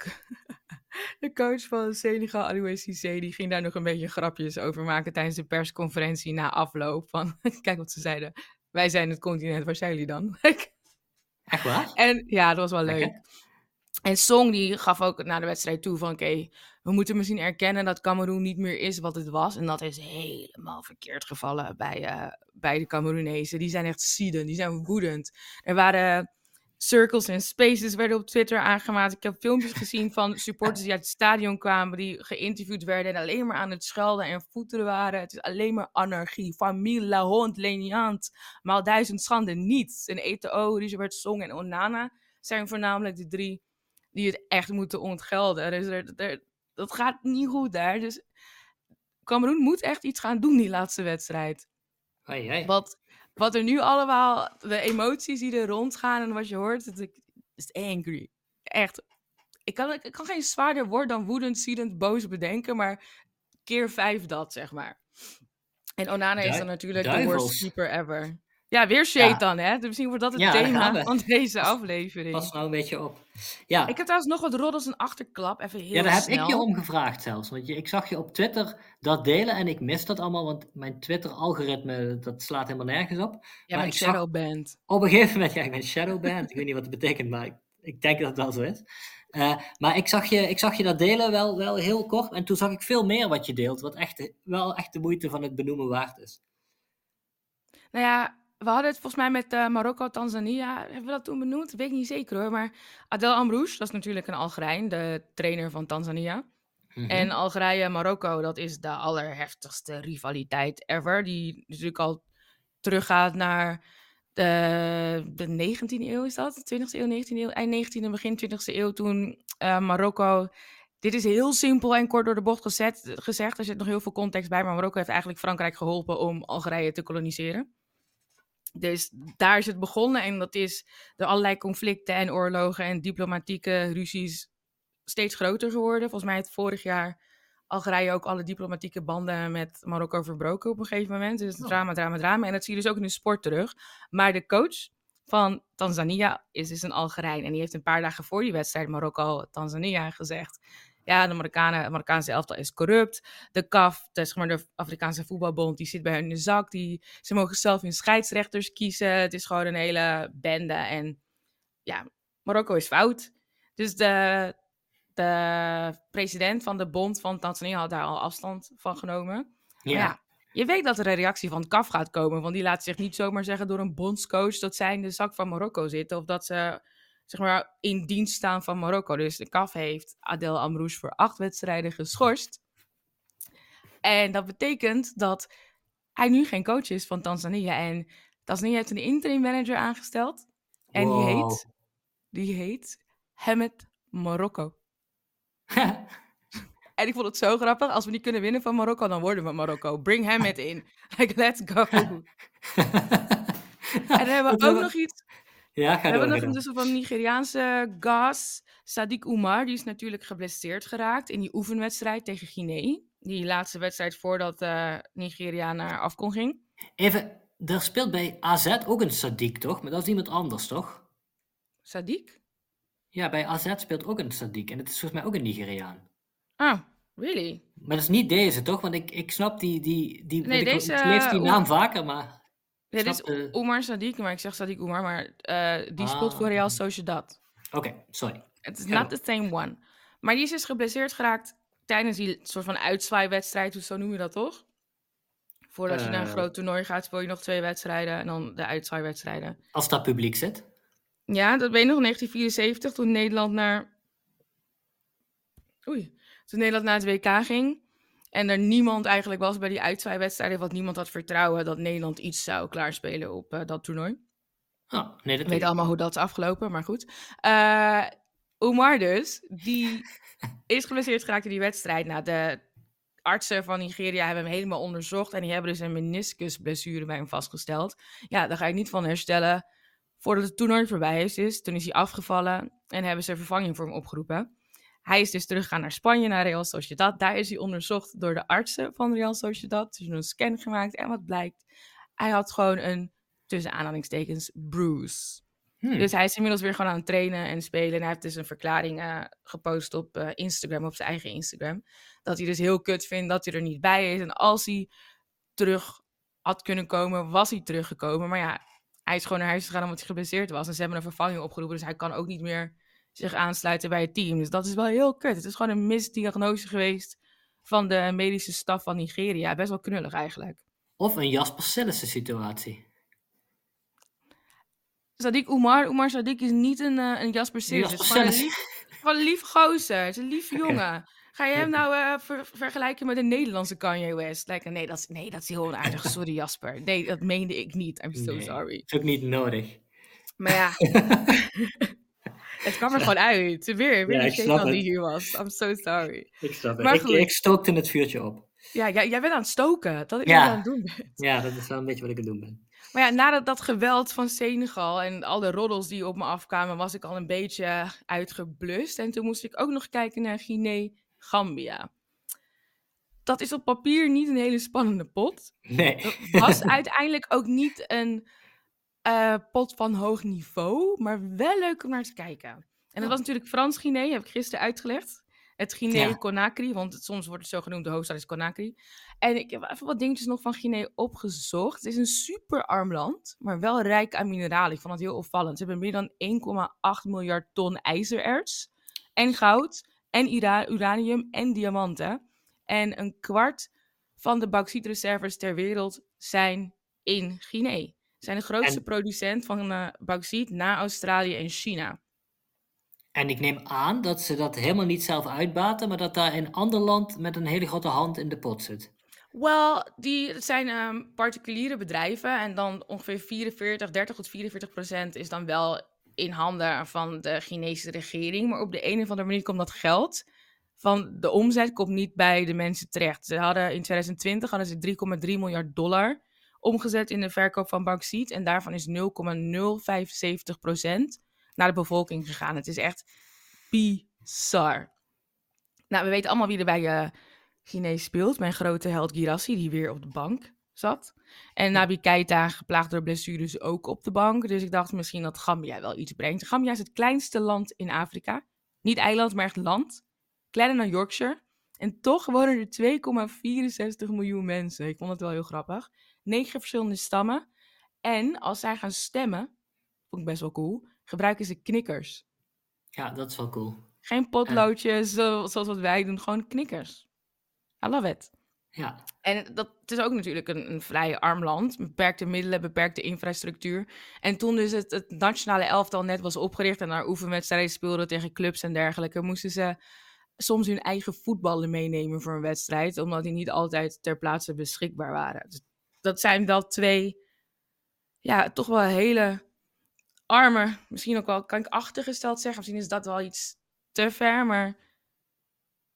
de coach van Senegal, Aliou Cissé, die ging daar nog een beetje grapjes over maken... tijdens de persconferentie na afloop. Van, kijk wat ze zeiden. Wij zijn het continent, waar zijn jullie dan? Echt waar? En ja, dat was wel leuk. En Song die gaf ook na de wedstrijd toe van... oké, we moeten misschien erkennen dat Cameroen niet meer is wat het was. En dat is helemaal verkeerd gevallen bij, eh, bij de Cameroenezen. Die zijn echt zieden, die zijn woedend. Er waren circles en spaces werden op Twitter aangemaakt. Ik heb filmpjes gezien van supporters die uit het stadion kwamen, die geïnterviewd werden en alleen maar aan het schelden en voeteren waren. Het is alleen maar anarchie. Familie, la hond, leniant, maal duizend schanden, niets. En ETO, Richard Song en Onana zijn voornamelijk de drie die het echt moeten ontgelden. Dus er, er, dat gaat niet goed daar. Dus Cameroen moet echt iets gaan doen die laatste wedstrijd. Ai, Wat, wat er nu allemaal, de emoties die er rondgaan en wat je hoort, het is angry. Echt. Ik kan, ik kan geen zwaarder woord dan woedend, ziedend, boos bedenken, maar keer vijf dat, zeg maar. En Onana is dan natuurlijk de worst keeper ever. Ja, weer shade dan, hè? Dus misschien wordt dat het thema van deze aflevering. Pas nou een beetje op. Ja. Ik heb trouwens nog wat roddels en achterklap, even heel Ja, daar heb ik je om gevraagd zelfs. Want je, ik zag je op Twitter dat delen en ik mis dat allemaal, want mijn Twitter-algoritme, dat slaat helemaal nergens op. Ja, mijn shadowband. Op een gegeven moment, ja, ik ben shadowband. ik weet niet wat het betekent, maar ik, ik denk dat het wel zo is. Uh, maar ik zag, je, ik zag je dat delen wel, wel heel kort. En toen zag ik veel meer wat je deelt, wat echt, wel echt de moeite van het benoemen waard is. Nou ja, we hadden het volgens mij met uh, Marokko, Tanzania. Hebben we dat toen benoemd? Weet ik niet zeker hoor. Maar Adel Amrouche, dat is natuurlijk een Algerijn, de trainer van Tanzania. Mhm. En Algerije-Marokko, dat is de allerheftigste rivaliteit ever. Die natuurlijk al teruggaat naar de, de 19e eeuw, is dat? 20e eeuw, 19e eeuw, eind 19e, begin 20e eeuw. Toen uh, Marokko. Dit is heel simpel en kort door de bocht gezet, gezegd. Er zit nog heel veel context bij. Maar Marokko heeft eigenlijk Frankrijk geholpen om Algerije te koloniseren. Dus daar is het begonnen en dat is door allerlei conflicten en oorlogen en diplomatieke ruzies steeds groter geworden. Volgens mij het vorig jaar Algerije ook alle diplomatieke banden met Marokko verbroken op een gegeven moment. Dus oh. drama, drama, drama. En dat zie je dus ook in de sport terug. Maar de coach van Tanzania is dus een Algerijn. En die heeft een paar dagen voor die wedstrijd Marokko-Tanzania gezegd ja, de Marokkanen, Marokkaanse elftal is corrupt. De CAF, is maar de Afrikaanse voetbalbond, die zit bij hun in de zak. Die, ze mogen zelf hun scheidsrechters kiezen. Het is gewoon een hele bende. En ja, Marokko is fout. Dus de, de president van de bond van Tanzania had daar al afstand van genomen. Ja. ja. Je weet dat er een reactie van CAF gaat komen, want die laat zich niet zomaar zeggen door een bondscoach dat zij in de zak van Marokko zitten of dat ze zeg maar, in dienst staan van Marokko. Dus de CAF heeft Adel Amrouche voor acht wedstrijden geschorst. En dat betekent dat hij nu geen coach is van Tanzania. En Tanzania heeft een interim manager aangesteld. En die heet, die heet Hamed Marokko. en ik vond het zo grappig. Als we niet kunnen winnen van Marokko, dan worden we Marokko. Bring Hamed in. Like, let's go. en dan hebben we ook nog iets ja, ga We hebben nog dus van Nigeriaanse gas, Sadiq Umar. Die is natuurlijk geblesseerd geraakt in die oefenwedstrijd tegen Guinea. Die laatste wedstrijd voordat uh, Nigeria naar Afkon ging. Even, er speelt bij AZ ook een Sadiq, toch? Maar dat is iemand anders, toch? Sadiq? Ja, bij AZ speelt ook een Sadiq. En het is volgens mij ook een Nigeriaan. Ah, really? Maar dat is niet deze, toch? Want ik, ik snap die... die, die nee, deze... Ik lees die naam vaker, maar... Dit is Omar Sadiq, maar ik zeg Sadiq Omar, maar uh, die ah. speelt voor Real Sociedad. Oké, okay, sorry. Het is not the same one. Maar die is dus geblesseerd geraakt tijdens die soort van uitzwaaiwedstrijd, zo noem je dat toch? Voordat je naar een eh. groot toernooi gaat, speel je nog twee wedstrijden en dan de uitzwaaiwedstrijden. Als dat publiek zit? Ja, dat weet je nog in 1974, toen Nederland naar... Oei. Toen Nederland naar het WK ging. En er niemand eigenlijk was bij die uitzwaaiwedstrijden, wat niemand had vertrouwen dat Nederland iets zou klaarspelen op uh, dat toernooi. Oh, nee, dat Ik weet allemaal hoe dat is afgelopen, maar goed. Uh, Omar dus, die is geblesseerd geraakt in die wedstrijd. Nou, de artsen van Nigeria hebben hem helemaal onderzocht en die hebben dus een meniscusblessure bij hem vastgesteld. Ja, daar ga ik niet van herstellen voordat het toernooi voorbij is. Toen is hij afgevallen en hebben ze vervanging voor hem opgeroepen. Hij is dus teruggegaan naar Spanje, naar Real Sociedad. Daar is hij onderzocht door de artsen van Real Sociedad. Dus een scan gemaakt en wat blijkt? Hij had gewoon een, tussen aanhalingstekens, bruise. Hmm. Dus hij is inmiddels weer gewoon aan het trainen en spelen. En hij heeft dus een verklaring uh, gepost op uh, Instagram, op zijn eigen Instagram. Dat hij dus heel kut vindt dat hij er niet bij is. En als hij terug had kunnen komen, was hij teruggekomen. Maar ja, hij is gewoon naar huis gegaan omdat hij geblesseerd was. En ze hebben een vervanging opgeroepen, dus hij kan ook niet meer zich aansluiten bij het team. Dus dat is wel heel kut. Het is gewoon een misdiagnose geweest van de medische staf van Nigeria. Best wel knullig eigenlijk. Of een Jasper Sillissen situatie. Sadiq Oumar. Oumar Sadiq is niet een, uh, een Jasper Sillis. Het is gewoon een lief, gewoon lief gozer. Het is een lieve jongen. Ga je hem nou uh, ver vergelijken met een Nederlandse Kanye West? Like, nee, dat is, nee, dat is heel onaardig. Sorry Jasper. Nee, dat meende ik niet. I'm so Nee, sorry. is ook niet nodig. Maar ja, het kwam er gewoon uit. Weer, weer Ja, de ik snap Shaitan die hier was. I'm so sorry. Ik snap het. Maar Ik, goed. ik stookte het vuurtje op. Ja, jij, jij bent aan het stoken. Dat ik Ja. aan het doen ben. Ja, dat is wel een beetje wat ik aan het doen ben. Maar ja, nadat dat geweld van Senegal en alle roddels die op me afkwamen, was ik al een beetje uitgeblust. En toen moest ik ook nog kijken naar Guinea-Gambia. Dat is op papier niet een hele spannende pot. Nee. Dat was uiteindelijk ook niet een eh, pot van hoog niveau, maar wel leuk om naar te kijken. En dat was natuurlijk Frans-Guinea, heb ik gisteren uitgelegd. Het Ja. Guinea-Conakry, want het- soms wordt het zo genoemd, de hoofdstad is Conakry. En ik heb even wat dingetjes nog van Guinea opgezocht. Het is een super arm land, maar wel rijk aan mineralen. Ik vond het heel opvallend. Ze hebben meer dan 1,8 miljard ton ijzererts en goud en ura- uranium en diamanten. En een kwart van de bauxietreserves ter wereld zijn in Guinea. Zijn de grootste En- producent van eh bauxiet na Australië en China. En ik neem aan dat ze dat helemaal niet zelf uitbaten, maar dat daar een ander land met een hele grote hand in de pot zit. Wel, die zijn ehm, particuliere bedrijven en dan ongeveer 44, 30 tot 44 procent is dan wel in handen van de Chinese regering. Maar op de een of andere manier komt dat geld van de omzet komt niet bij de mensen terecht. Ze hadden in 2020 hadden ze 3,3 miljard dollar omgezet in de verkoop van bauxiet en daarvan is 0,075 procent naar de bevolking gegaan. Het is echt bizar. Nou, we weten allemaal wie er bij eh Guinea speelt. Mijn grote held Girassi, die weer op de bank zat. En Nabi Keita, geplaagd door blessures, ook op de bank. Dus ik dacht misschien dat Gambia wel iets brengt. Gambia is het kleinste land in Afrika. Niet eiland, maar echt land. Kleiner dan Yorkshire. En toch wonen er 2,64 miljoen mensen. Ik vond het wel heel grappig. Negen verschillende stammen. En als zij gaan stemmen, vond ik best wel cool, gebruiken ze knikkers. Ja, dat is wel cool. Geen potloodjes zo- zoals wat wij doen, gewoon knikkers. I love it. Ja, En dat het is ook natuurlijk een, een vrij arm land. Beperkte middelen, beperkte infrastructuur. En toen dus het, het nationale elftal net was opgericht en daar oefenwedstrijden speelden tegen clubs en dergelijke, moesten ze soms hun eigen voetballen meenemen voor een wedstrijd, omdat die niet altijd ter plaatse beschikbaar waren. Dus dat zijn wel twee, ja, toch wel hele arme, misschien ook wel, kan ik achtergesteld zeggen, misschien is dat wel iets te ver, maar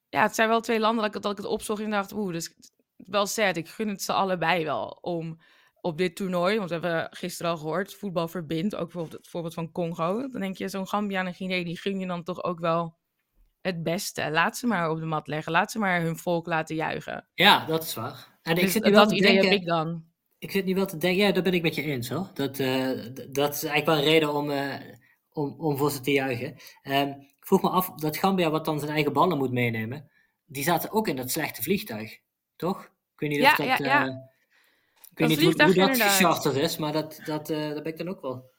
ja, het zijn wel twee landen dat ik, dat het opzocht en dacht, oeh, dus wel sad. Ik gun het ze allebei wel om op dit toernooi, want we hebben gisteren al gehoord, voetbal verbindt, ook bijvoorbeeld het voorbeeld van Congo. Dan denk je, zo'n Gambia en Guinea, die gun je dan toch ook wel het beste. Laat ze maar op de mat leggen, laat ze maar hun volk laten juichen. ja dat is waar. En ik Dus zit nu wel dat te idee denken, heb ik dan. ik zit nu wel te denken, ja, daar ben ik met je eens hoor. Dat, eh, dat is eigenlijk wel een reden om, eh, om, om voor ze te juichen. Ehm, ik vroeg me af, dat Gambia wat dan zijn eigen ballen moet meenemen, die zaten ook in dat slechte vliegtuig, toch? Ik weet niet Ja, of dat... ja, ja. eh, ik weet niet hoe, dat gecharterd is, maar dat, dat, daar ben ik dan ook wel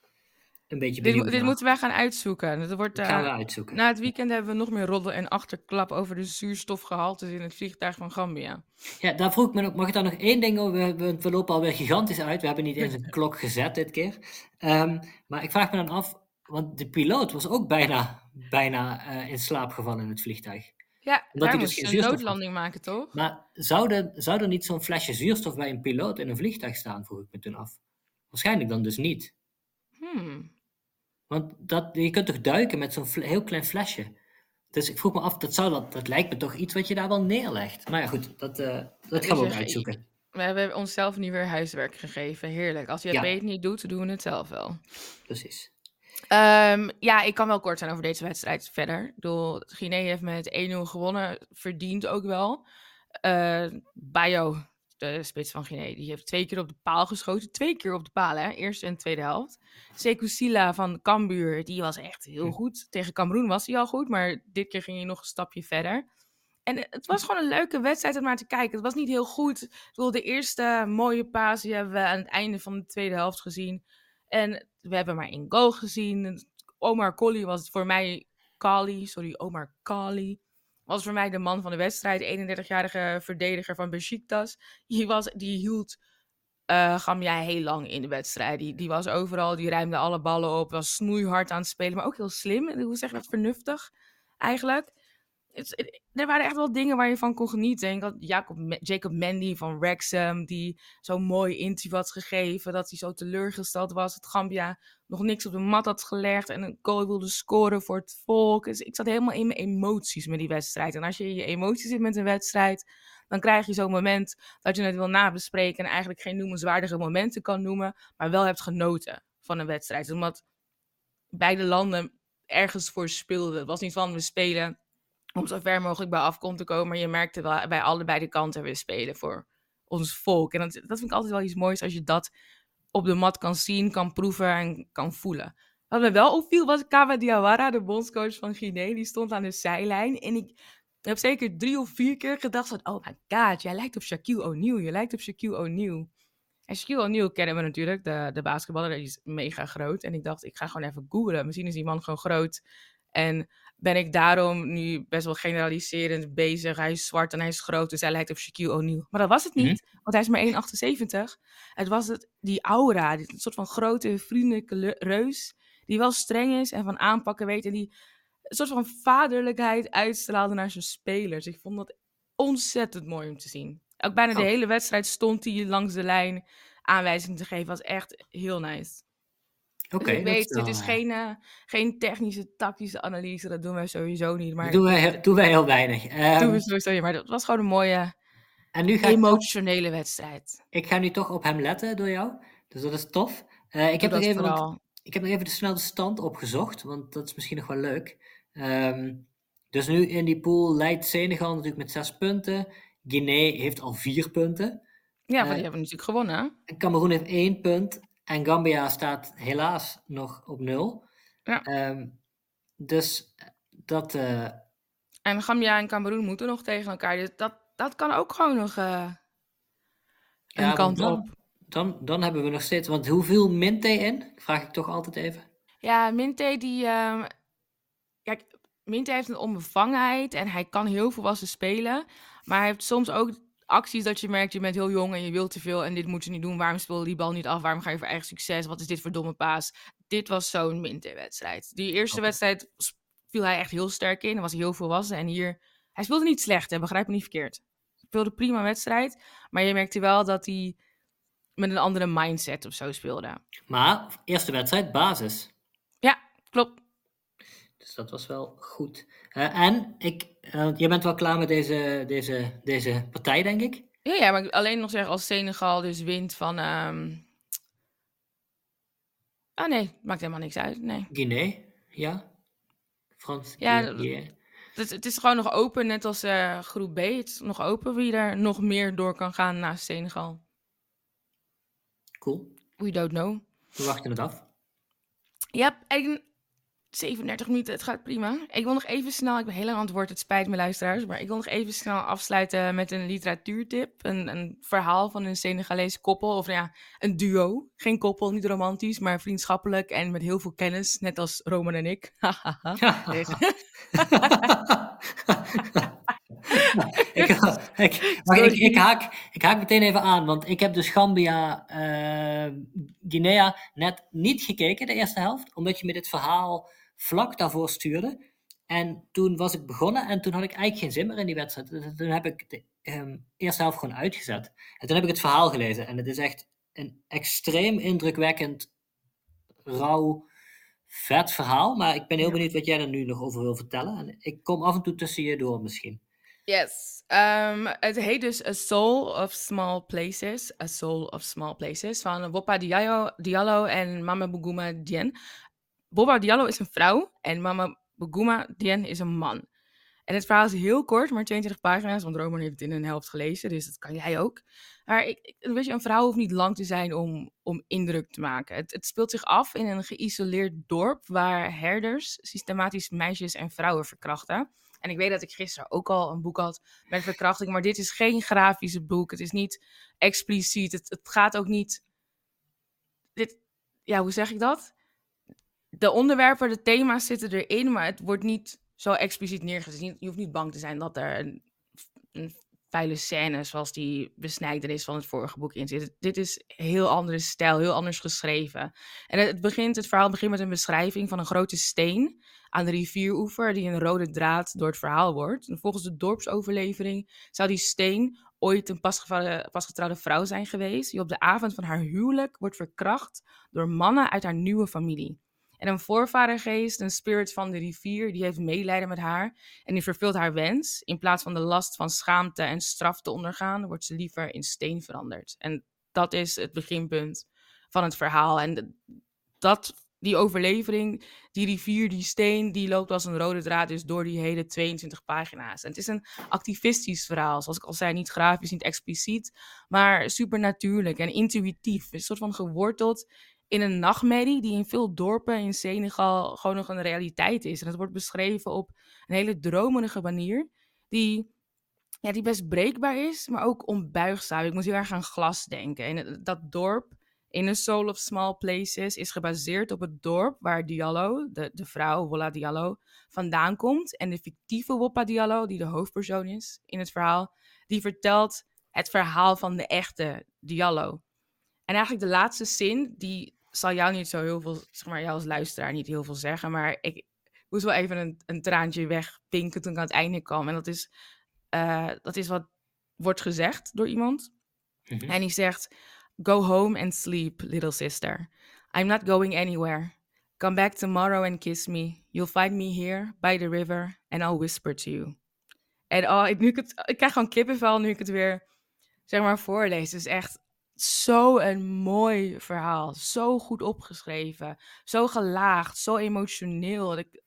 een beetje Dit, benieuwd dit moeten wij gaan uitzoeken. Dat wordt, gaan we eh, uitzoeken. na het weekend hebben we nog meer roddel en achterklap over de zuurstofgehaltes in het vliegtuig van Gambia. Ja, daar vroeg ik me ook, mag ik daar nog één ding over? We, we lopen alweer gigantisch uit. We hebben niet eens een klok gezet dit keer. Ehm, maar ik vraag me dan af, want de piloot was ook bijna, bijna eh, in slaap gevallen in het vliegtuig. Ja, Omdat daar hij dus moest je een noodlanding maken, toch? Maar zou er, zou er niet zo'n flesje zuurstof bij een piloot in een vliegtuig staan, vroeg ik me toen af. Waarschijnlijk dan dus niet. Hmm. Want dat, je kunt toch duiken met zo'n heel klein flesje? Dus ik vroeg me af, dat, zou dat, dat lijkt me toch iets wat je daar wel neerlegt. Maar ja, goed, dat, eh, dat gaan we ook echt- uitzoeken. We hebben onszelf nu weer huiswerk gegeven. Heerlijk. Als je het Ja. beter niet doet, doen we het zelf wel. Precies. Ehm, ja, ik kan wel kort zijn over deze wedstrijd verder. Ik bedoel, Guinea heeft met 1-0 gewonnen. Verdient ook wel. Eh Bayo, de spits van Guinea, die heeft twee keer op de paal geschoten. Twee keer op de paal, hè. Eerste en tweede helft. Sekou Sila van Cambuur, die was echt heel Hm. goed. Tegen Cameroen was hij al goed, maar dit keer ging hij nog een stapje verder. En het was gewoon een leuke wedstrijd om naar te kijken. Het was niet heel goed. Ik bedoel, de eerste mooie paas die hebben we aan het einde van de tweede helft gezien. En we hebben maar één goal gezien. Omar Colley was voor mij... Kali, sorry, Omar Kali. Was voor mij de man van de wedstrijd. 31-jarige verdediger van Besiktas. Die, was, die hield uh, heel lang in de wedstrijd. Die, die was overal, die ruimde alle ballen op, was snoeihard aan het spelen, maar ook heel slim. Hoe zeg je dat? Vernuftig eigenlijk er waren echt wel dingen waar je van kon genieten. Ik had Jacob, Jacob Mandy van Wrexham, die zo'n mooi interview had gegeven. Dat hij zo teleurgesteld was dat Gambia nog niks op de mat had gelegd. En een goal wilde scoren voor het volk. Dus ik zat helemaal in mijn emoties met die wedstrijd. En als je in je emoties zit met een wedstrijd, dan krijg je zo'n moment dat je het wil nabespreken. En eigenlijk geen noemenswaardige momenten kan noemen. Maar wel hebt genoten van een wedstrijd. Omdat beide landen ergens voor speelden. Het was niet van we spelen om zo ver mogelijk bij afkom te komen. Maar je merkte wel bij allebei de kanten weer spelen voor ons volk. En dat, dat vind ik altijd wel iets moois als je dat op de mat kan zien, kan proeven en kan voelen. Wat me wel opviel was Kawa Diawara, de bondscoach van Guinea. Die stond aan de zijlijn. En ik heb zeker drie of vier keer gedacht van... Oh my god, jij lijkt op Shaquille O'Neal. Je lijkt op Shaquille O'Neal. En Shaquille O'Neal kennen we natuurlijk, de, de basketballer. Die is mega groot. En ik dacht, ik ga gewoon even googlen. Misschien is die man gewoon groot. En ben ik daarom nu best wel generaliserend bezig. Hij is zwart en hij is groot, dus hij lijkt op Shaquille O'Neal. Maar dat was het niet, mhm. want hij is maar 1,78. Het was het, die aura, die soort van grote, vriendelijke reus, die wel streng is en van aanpakken weet. En die een soort van vaderlijkheid uitstraalde naar zijn spelers. Ik vond dat ontzettend mooi om te zien. Ook bijna de oh. hele wedstrijd stond hij langs de lijn aanwijzing te geven. Was echt heel nice. Oké. Dus ik weet, dit is geen, uh, geen technische, tactische analyse. Dat doen wij sowieso niet. Maar doen wij, doen wij heel weinig. Um, doen we sowieso niet. Maar dat was gewoon een mooie, en nu ga emotionele wedstrijd. Ik ga nu toch op hem letten door jou. Dus dat is tof. Uh, ik, heb nog even, ik heb nog even de snelle stand opgezocht. Want dat is misschien nog wel leuk. Um, dus nu in die pool leidt Senegal natuurlijk met zes punten. Guinea heeft al vier punten. Ja, uh, die hebben natuurlijk gewonnen. Cameroen heeft één punt. En Gambia staat helaas nog op nul. Ja. Ehm, dus dat. Uh... En Gambia en Cameroen moeten nog tegen elkaar. Dus dat, dat kan ook gewoon nog uh, een ja, kant dan, op. Dan, dan hebben we nog steeds. Want hoeveel Minte in? Vraag ik toch altijd even. Ja, Minte die. Um, kijk, Minte heeft een onbevangenheid en hij kan heel volwassen spelen. Maar hij heeft soms ook acties dat je merkt, je bent heel jong en je wilt te veel en dit moet je niet doen. Waarom speel je die bal niet af? Waarom ga je voor eigen succes? Wat is dit voor domme paas? Dit was zo'n Minte-wedstrijd. Die eerste wedstrijd viel hij echt heel sterk in. Hij was heel volwassen en hier... Hij speelde niet slecht, hè, begrijp me niet verkeerd. Hij speelde prima wedstrijd, maar je merkte wel dat hij met een andere mindset of zo speelde. Maar eerste wedstrijd, basis. Ja, klopt. Dus dat was wel goed. Uh, en ik, uh, jij bent wel klaar met deze, deze, deze partij, denk ik? Ja, ja, maar alleen nog zeggen als Senegal dus wint van. Um... Oh nee, maakt helemaal niks uit. Nee. Guinea, ja. Frans. Ja, het, het, is gewoon nog open, net als uh, groep B. Het is nog open wie er nog meer door kan gaan naast Senegal. Cool. We don't know. We wachten het af. Ja, en 37 minuten, het gaat prima. Ik wil nog even snel, ik ben heel aan het woord, het spijt me luisteraars, maar ik wil nog even snel afsluiten met een literatuurtip. Een, een verhaal van een Senegalese koppel, of ja, een duo. Geen koppel, niet romantisch, maar vriendschappelijk en met heel veel kennis, net als Roman en ik. ik, ik, ik, ik, haak, ik haak meteen even aan, want ik heb dus Gambia, uh, Guinea net niet gekeken, de eerste helft, omdat je me dit verhaal vlak daarvoor stuurde. En toen was ik begonnen en toen had ik eigenlijk geen zin meer in die wedstrijd. Toen heb ik de um, eerste helft gewoon uitgezet. En toen heb ik het verhaal gelezen. En het is echt een extreem indrukwekkend, rauw, vet verhaal. Maar ik ben heel benieuwd wat jij er nu nog over wil vertellen. En ik kom af en toe tussen je door misschien. Yes. Um, het heet dus A Soul of Small Places. A Soul of Small Places. Van Wopa Diallo, Diallo en Mama Buguma Dien. Boba Diallo is een vrouw en Mama Buguma Dien is een man. En het verhaal is heel kort, maar 22 pagina's, want Roman heeft het in een helft gelezen, dus dat kan jij ook. Maar ik, weet je, een vrouw hoeft niet lang te zijn om, om indruk te maken. Het, het speelt zich af in een geïsoleerd dorp waar herders systematisch meisjes en vrouwen verkrachten. En ik weet dat ik gisteren ook al een boek had met verkrachting, maar dit is geen grafische boek. Het is niet expliciet. Het, het gaat ook niet. Dit, ja, hoe zeg ik dat? De onderwerpen, de thema's zitten erin, maar het wordt niet zo expliciet neergezet. Je hoeft niet bang te zijn dat er een, een vuile scènes zoals die besnijdenis van het vorige boek in zit. Dit is heel andere stijl, heel anders geschreven. En het, begint, het verhaal begint met een beschrijving van een grote steen aan de rivieroever die een rode draad door het verhaal wordt. En volgens de dorpsoverlevering zou die steen ooit een pasgetrouwde vrouw zijn geweest die op de avond van haar huwelijk wordt verkracht door mannen uit haar nieuwe familie. En een voorvadergeest, een spirit van de rivier, die heeft medelijden met haar en die vervult haar wens. In plaats van de last van schaamte en straf te ondergaan, wordt ze liever in steen veranderd. En dat is het beginpunt van het verhaal. En dat, die overlevering, die rivier, die steen, die loopt als een rode draad dus door die hele 22 pagina's. En het is een activistisch verhaal, zoals ik al zei, niet grafisch, niet expliciet, maar supernatuurlijk en intuïtief. Een soort van geworteld in een nachtmerrie die in veel dorpen in Senegal gewoon nog een realiteit is. En het wordt beschreven op een hele dromerige manier, die, ja, die best breekbaar is, maar ook onbuigzaam. Ik moet heel erg aan glas denken. En dat dorp, in A Soul of Small Places, is gebaseerd op het dorp waar Diallo, de, de vrouw Wola Diallo, vandaan komt. En de fictieve Woppa Diallo, die de hoofdpersoon is in het verhaal, die vertelt het verhaal van de echte Diallo. En eigenlijk de laatste zin, die zal jou niet zo heel veel, zeg maar, jou als luisteraar niet heel veel zeggen. Maar ik moest wel even een, een traantje wegpinken toen ik aan het einde kwam. En dat is, uh, dat is wat wordt gezegd door iemand. Mm-hmm. En die zegt: Go home and sleep, little sister. I'm not going anywhere. Come back tomorrow and kiss me. You'll find me here by the river and I'll whisper to you. En oh, ik, nu ik, het, ik krijg gewoon kippenvel nu ik het weer zeg maar voorlees. Het is echt zo een mooi verhaal. Zo goed opgeschreven. Zo gelaagd. Zo emotioneel. Ik,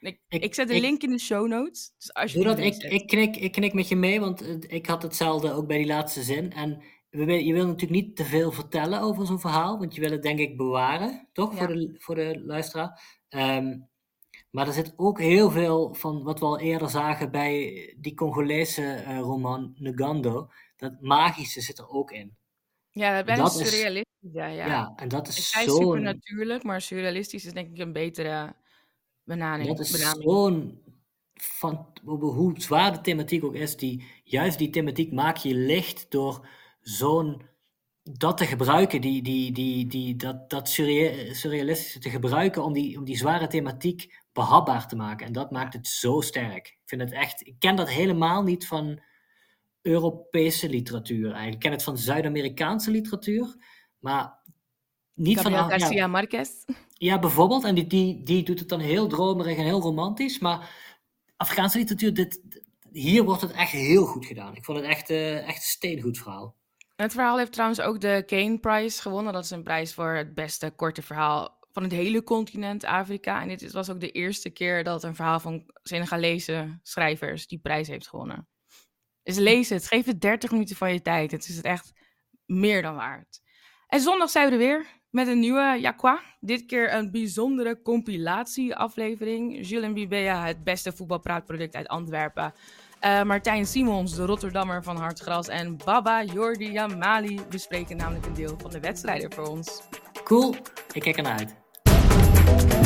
ik, ik, zet de link in de show notes. Dus als je dat, ik, ik, knik, ik knik met je mee, want ik had hetzelfde ook bij die laatste zin. En je wil natuurlijk niet te veel vertellen over zo'n verhaal, want je wil het denk ik bewaren, toch? Voor, de, voor de luisteraar. Ehm, maar er zit ook heel veel van wat we al eerder zagen bij die Congolese uh, roman Negando. Dat magische zit er ook in. Ja, bijna dat surrealistisch. ja, ja. ja, en dat is zo. super natuurlijk, maar surrealistisch is denk ik een betere benaming. Dat is zo'n. Van, hoe zwaar de thematiek ook is, die, juist die thematiek maak je licht door zo'n. dat te gebruiken, die, die, die, die, dat, dat surrealistische te gebruiken om die, om die zware thematiek behapbaar te maken. En dat maakt het zo sterk. Ik vind het echt. Ik ken dat helemaal niet van Europese literatuur eigenlijk. Ik ken het van Zuid-Amerikaanse literatuur, maar niet Gabriel van... Garcia ja, Marquez. Ja, bijvoorbeeld. En die, die, die doet het dan heel dromerig en heel romantisch. Maar Afrikaanse literatuur, dit, hier wordt het echt heel goed gedaan. Ik vond het echt, uh, echt een steengoed verhaal. Het verhaal heeft trouwens ook de Kane Prize gewonnen. Dat is een prijs voor het beste korte verhaal van het hele continent Afrika. En dit was ook de eerste keer dat een verhaal van Senegalese schrijvers die prijs heeft gewonnen. Dus lees het. Geef het 30 minuten van je tijd. Het is het echt meer dan waard. En zondag zijn we er weer met een nieuwe Jaqua. Dit keer een bijzondere compilatieaflevering. En Bibea, het beste voetbalpraatproduct uit Antwerpen. Uh, Martijn Simons, de Rotterdammer van Hartgras. En Baba Jordi Yamali bespreken namelijk een deel van de wedstrijden voor ons. Cool, ik kijk ernaar uit.